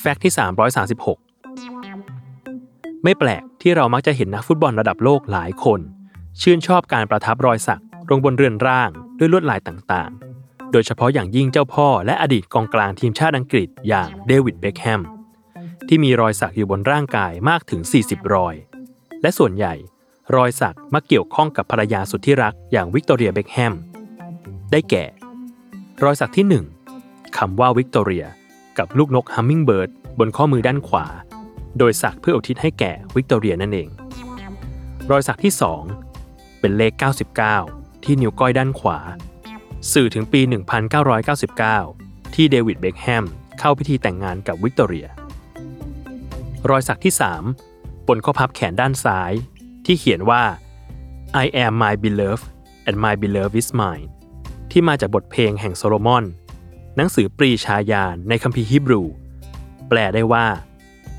Fact ที่ 336 ไม่แปลกที่เรามักจะเห็นนักฟุตบอลระดับโลกหลายคน ชื่นชอบการประทับรอยสักลงบนเรือนร่างด้วยลวดลายต่างๆ โดยเฉพาะอย่างยิ่งเจ้าพ่อและอดีตกองกลางทีมชาติอังกฤษอย่างเดวิดเบคแฮมที่มีรอยสักอยู่บนร่างกายมากถึง 40 รอย และส่วนใหญ่ รอยสักมักเกี่ยวข้องกับภรรยาสุดที่รักอย่างวิกตอเรียเบคแฮมได้แก่ รอยสักที่1 คำว่าวิกตอเรีย กับลูกนกฮัมมิงเบิร์ดบนข้อมือด้านขวา โดยสักเพื่ออุทิศให้แก่วิกตอเรียนั่นเอง รอยสักที่ 2 เป็นเลข 99 ที่นิ้วก้อยด้านขวา สื่อถึงปี 1999 ที่เดวิดเบคแฮมเข้าพิธีแต่งงานกับวิกตอเรีย รอยสักที่ 3 บนข้อพับแขนด้านซ้าย ที่เขียนว่า I am my beloved and my beloved is mine ที่มาจากบทเพลงแห่งโซโลมอน หนังสือปรีชาญาณในคัมภีร์ฮีบรู แปลได้ว่า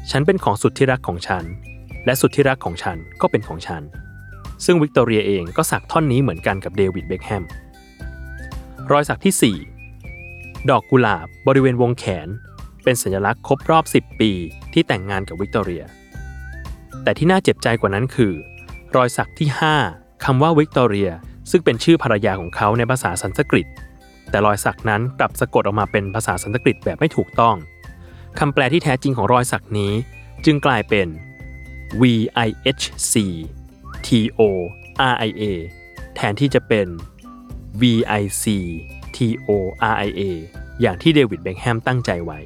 ฉันเป็นของสุดที่รักของฉัน และสุดที่รักของฉันก็เป็นของฉัน ซึ่งวิกตอเรียเองก็สักท่อนนี้เหมือนกันกับเดวิดเบคแฮมรอยสักที่ 4 ดอกกุหลาบบริเวณวงแขน เป็นสัญลักษณ์ครบรอบ 10 ปีที่แต่งงานกับวิกตอเรีย แต่ที่น่าเจ็บใจกว่านั้นคือ รอยสักที่ 5คำว่าวิกตอเรีย ซึ่งเป็นชื่อภรรยาของเขาในภาษาสันสกฤต แต่รอยสักนั้นกลับสะกดออกมาเป็นภาษาสันสกฤตแบบไม่ถูกต้องคำแปลที่แท้จริงของรอยสักนี้ จึงกลายเป็น V I H C T O R I A แทนที่จะเป็น V I C T O R I A อย่างที่เดวิดเบคแฮมตั้งใจไว้